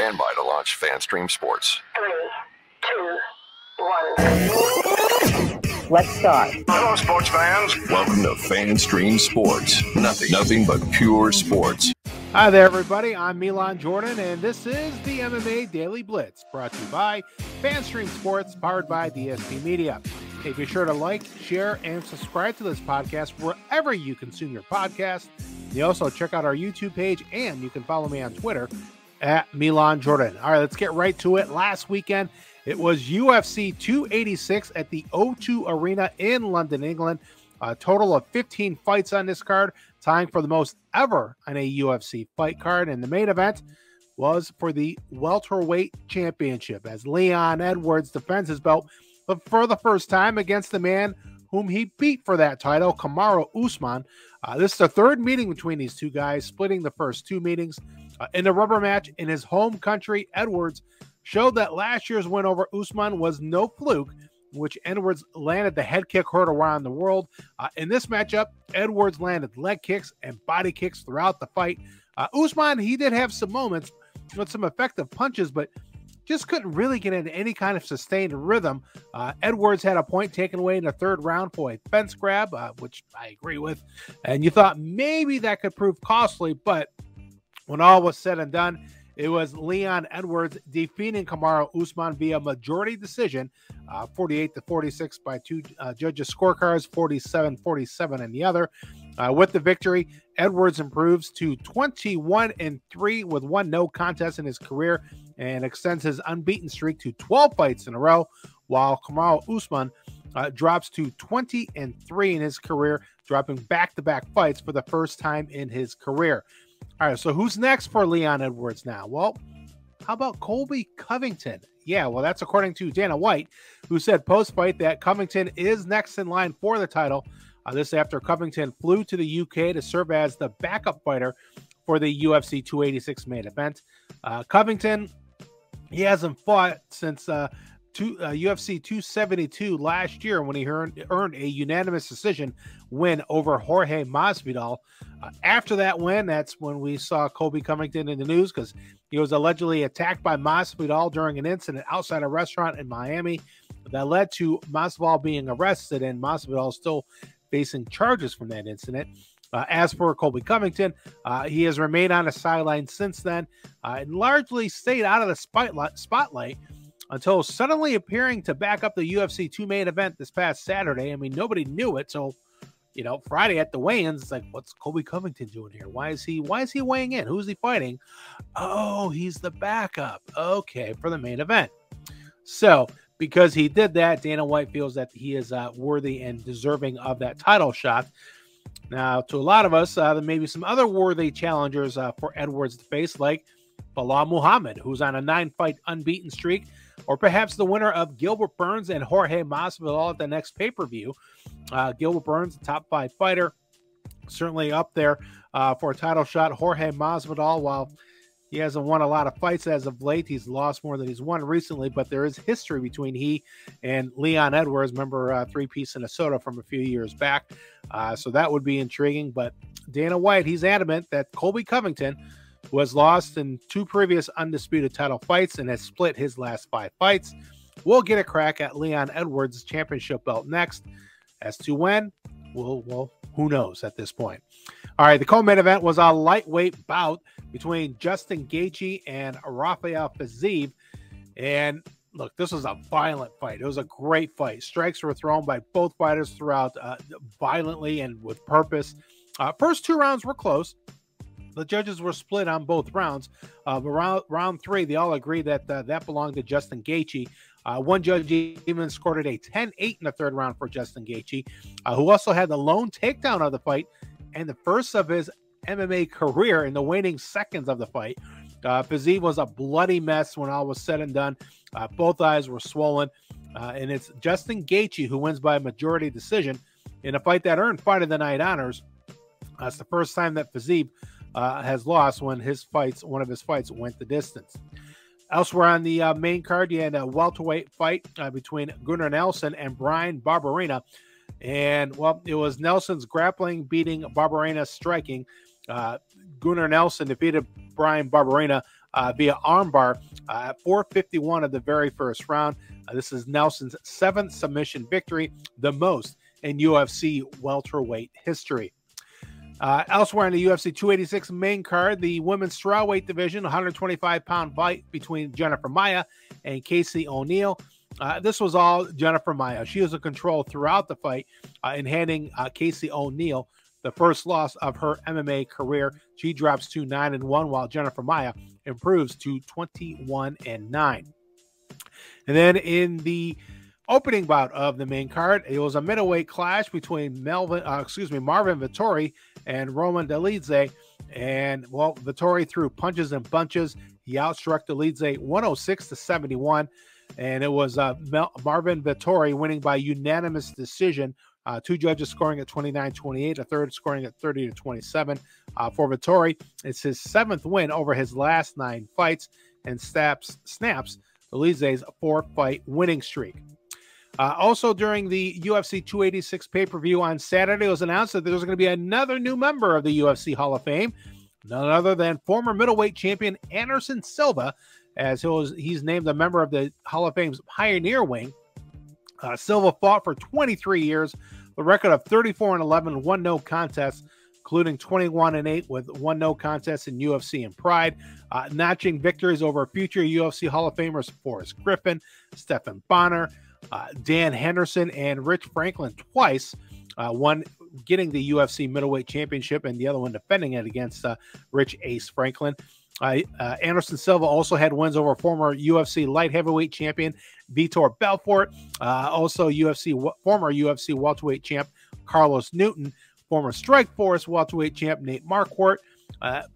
Stand by to launch FanStream Sports. Three, two, one. Let's start. Hello, sports fans. Welcome to FanStream Sports. Nothing, nothing but pure sports. Hi there, everybody. I'm Milan Jordan, and this is the MMA Daily Blitz, brought to you by FanStream Sports, powered by DSP Media. Hey, be sure to like, share, and subscribe to this podcast wherever you consume your podcast. You also check out our YouTube page, and you can follow me on Twitter at Milan Jordan. All right, let's get right to it. Last weekend, it was UFC 286 at the O2 Arena in London, England. A total of 15 fights on this card, tying for the most ever on a UFC fight card. And the main event was for the welterweight championship as Leon Edwards defends his belt, for the first time against the man whom he beat for that title, Kamaru Usman. Uh, this is the third meeting between these two guys, splitting the first two meetings. Uh, in a rubber match in his home country, Edwards showed that last year's win over Usman was no fluke which Edwards landed the head kick heard around the world. Uh, in this matchup, Edwards landed leg kicks and body kicks throughout the fight. Uh, Usman, he did have some moments with some effective punches, but just couldn't really get into any kind of sustained rhythm. Uh, Edwards had a point taken away in the third round for a fence grab, uh, which I agree with. And you thought maybe that could prove costly, but when all was said and done, it was Leon Edwards defeating Kamaru Usman via majority decision, uh, 48 to 46 by two uh, judges' scorecards, 47 47 in the other. Uh, with the victory, Edwards improves to 21 and 3 with one no contest in his career and extends his unbeaten streak to 12 fights in a row, while Kamaru Usman uh, drops to 20 and 3 in his career, dropping back to back fights for the first time in his career. All right, so who's next for Leon Edwards now? Well, how about Colby Covington? Yeah, well, that's according to Dana White, who said post fight that Covington is next in line for the title. Uh, this after Covington flew to the UK to serve as the backup fighter for the UFC 286 main event. Uh, Covington, he hasn't fought since uh, two, uh, UFC 272 last year when he earned, earned a unanimous decision win over Jorge Masvidal. Uh, after that win, that's when we saw Colby Covington in the news because he was allegedly attacked by Masvidal during an incident outside a restaurant in Miami that led to Masvidal being arrested and Masvidal still facing charges from that incident. Uh, as for Colby Covington, uh, he has remained on the sideline since then uh, and largely stayed out of the spotlight, spotlight until suddenly appearing to back up the UFC 2 main event this past Saturday. I mean, nobody knew it. So, you know, Friday at the weigh-ins, it's like, what's Colby Covington doing here? Why is he why is he weighing in? Who's he fighting? Oh, he's the backup. Okay, for the main event. So, because he did that, Dana White feels that he is uh, worthy and deserving of that title shot. Now, to a lot of us, uh, there may be some other worthy challengers uh, for Edwards to face, like Belal Muhammad, who's on a nine-fight unbeaten streak or perhaps the winner of Gilbert Burns and Jorge Masvidal at the next pay per view. Uh, Gilbert Burns, a top five fighter, certainly up there uh, for a title shot. Jorge Masvidal, while he hasn't won a lot of fights as of late, he's lost more than he's won recently, but there is history between he and Leon Edwards. Remember, uh, three piece in a soda from a few years back. Uh, so that would be intriguing. But Dana White, he's adamant that Colby Covington who has lost in two previous undisputed title fights and has split his last five fights. We'll get a crack at Leon Edwards' championship belt next. As to when, well, well, who knows at this point. All right, the co-main event was a lightweight bout between Justin Gaethje and Rafael Fiziev, and look, this was a violent fight. It was a great fight. Strikes were thrown by both fighters throughout uh, violently and with purpose. Uh, first two rounds were close. The judges were split on both rounds. Uh, round, round three, they all agreed that uh, that belonged to Justin Gaethje. Uh, one judge even scored a 10 8 in the third round for Justin Gaethje, uh, who also had the lone takedown of the fight and the first of his MMA career in the waning seconds of the fight. Uh, Fiziev was a bloody mess when all was said and done. Uh, both eyes were swollen. Uh, and it's Justin Gaethje who wins by majority decision in a fight that earned Fight of the Night honors. That's the first time that Fiziev uh, has lost when his fights, one of his fights, went the distance. Elsewhere on the uh, main card, you had a welterweight fight uh, between Gunnar Nelson and Bryan Barberena. And, well, it was Nelson's grappling beating Barberena striking. Uh, Gunnar Nelson defeated Bryan Barberena uh, via armbar uh, at 451 of the very first round. Uh, this is Nelson's seventh submission victory, the most in UFC welterweight history. Uh, elsewhere in the UFC 286 main card, the women's strawweight division, 125 pound fight between Jennifer Maia and Casey O'Neill. Uh, this was all Jennifer Maia. She was in control throughout the fight uh, in handing uh, Casey O'Neill the first loss of her MMA career. She drops to 9 and 1, while Jennifer Maia improves to 21 and 9. And then in the opening bout of the main card, it was a middleweight clash between Melvin, uh, excuse me, Marvin Vettori and Roman Dolidze. And well, Vettori threw punches and bunches. He outstruck Dolidze 106 to 71. And it was uh, Mel- Marvin Vettori winning by unanimous decision. Uh, two judges scoring at 29 28, a third scoring at 30 to 27. Uh, for Vettori, it's his seventh win over his last nine fights and snaps, snaps four fight winning streak. Uh, also, during the UFC 286 pay per view on Saturday, it was announced that there's going to be another new member of the UFC Hall of Fame, none other than former middleweight champion Anderson Silva, as he was, he's named a member of the Hall of Fame's Pioneer Wing. Uh, Silva fought for 23 years, the record of 34 and 11, one no contest, including 21 and 8 with one no contest in UFC and Pride, uh, notching victories over future UFC Hall of Famers Forrest Griffin, Stephan Bonnar uh, Dan Henderson and Rich Franklin twice. Uh, one getting the UFC middleweight championship and the other one defending it against uh, Rich Ace Franklin. Uh, uh, Anderson Silva also had wins over former UFC light heavyweight champion Vitor Belfort, uh, also UFC former UFC welterweight champ Carlos Newton, former Strikeforce welterweight champ Nate Marquardt,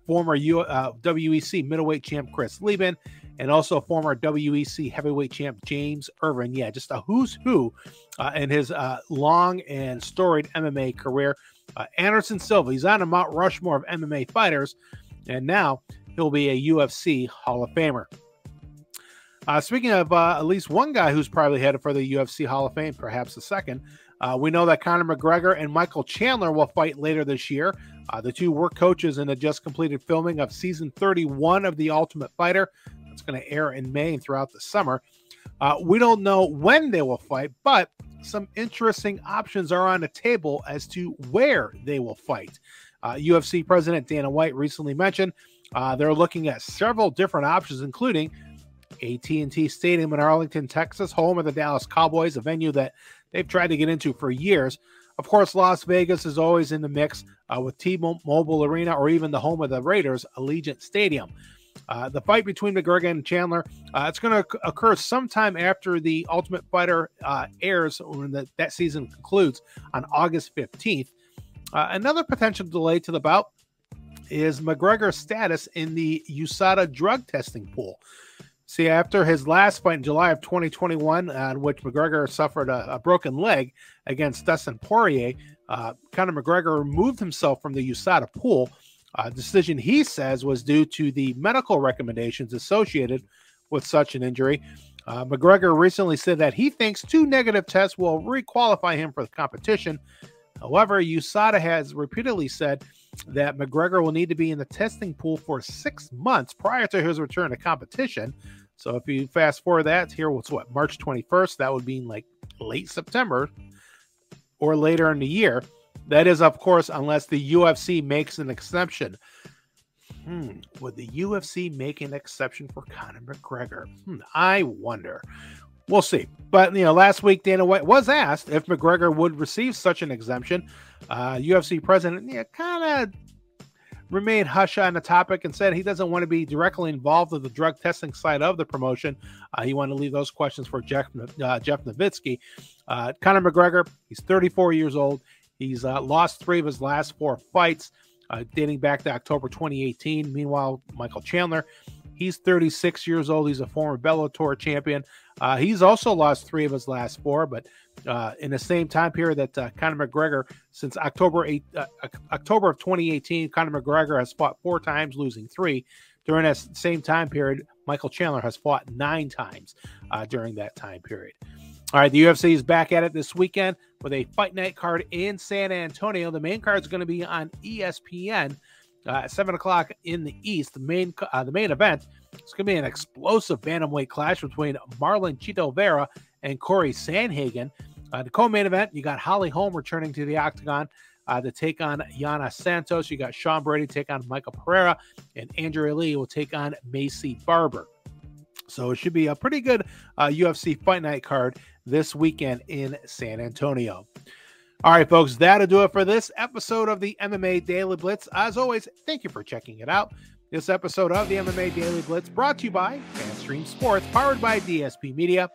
former U- WEC middleweight champ Chris Leben, and also former WEC heavyweight champ James Irvin. Yeah, just a who's who uh, in his uh, long and storied MMA career. Uh, Anderson Silva, he's on a Mount Rushmore of MMA fighters, and now he'll be a UFC Hall of Famer. Uh, speaking of uh, at least one guy who's probably headed for the UFC Hall of Fame, perhaps the second, uh, we know that Conor McGregor and Michael Chandler will fight later this year. Uh, the two were coaches in the just completed filming of season 31 of The Ultimate Fighter. It's going to air in May and throughout the summer. Uh, we don't know when they will fight, but some interesting options are on the table as to where they will fight. Uh, UFC President Dana White recently mentioned uh, they're looking at several different options, including AT&T Stadium in Arlington, Texas, home of the Dallas Cowboys, a venue that they've tried to get into for years. Of course, Las Vegas is always in the mix uh, with T-Mobile Arena or even the home of the Raiders, Allegiant Stadium. Uh, the fight between McGregor and Chandler, uh, it's going to occur sometime after the Ultimate Fighter uh, airs when the, that season concludes on August 15th. Uh, another potential delay to the bout is McGregor's status in the USADA drug testing pool. See, after his last fight in July of 2021, uh, in which McGregor suffered a, a broken leg against Dustin Poirier, uh, Conor McGregor removed himself from the USADA pool uh, decision he says was due to the medical recommendations associated with such an injury. Uh, McGregor recently said that he thinks two negative tests will requalify him for the competition. However, USADA has repeatedly said that McGregor will need to be in the testing pool for six months prior to his return to competition. So if you fast forward that, here what's what March 21st, that would mean like late September or later in the year. That is, of course, unless the UFC makes an exception. Hmm, would the UFC make an exception for Conor McGregor? Hmm, I wonder. We'll see. But you know, last week Dana White was asked if McGregor would receive such an exemption. Uh, UFC president yeah, kind of remained hush on the topic and said he doesn't want to be directly involved with the drug testing side of the promotion. Uh, he wanted to leave those questions for Jeff uh, Jeff Novitzky. Uh, Conor McGregor, he's 34 years old. He's uh, lost three of his last four fights, uh, dating back to October 2018. Meanwhile, Michael Chandler, he's 36 years old. He's a former Bellator champion. Uh, he's also lost three of his last four, but uh, in the same time period that uh, Conor McGregor, since October 8, uh, October of 2018, Conor McGregor has fought four times, losing three. During that same time period, Michael Chandler has fought nine times during that time period. All right, the UFC is back at it this weekend with a fight night card in San Antonio. The main card is going to be on ESPN uh, at seven o'clock in the East. The main uh, the main event is going to be an explosive bantamweight clash between Marlon Chito Vera and Cory Sandhagen. Uh, the co-main event, you got Holly Holm returning to the octagon uh, to take on Yana Santos. You got Sean Brady take on Michael Pereira, and Andrea Lee will take on Maycee Barber. So it should be a pretty good uh, UFC Fight Night card this weekend in San Antonio. All right, folks, that'll do it for this episode of the MMA Daily Blitz. As always, thank you for checking it out. This episode of the MMA Daily Blitz brought to you by FanStream Sports, powered by DSP Media.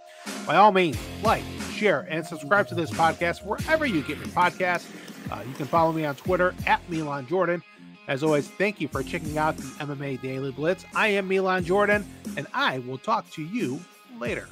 By all means, like, share, and subscribe to this podcast wherever you get your podcasts. Uh, you can follow me on Twitter at Milan Jordan. As always, thank you for checking out the MMA Daily Blitz. I am Milan Jordan, and I will talk to you later.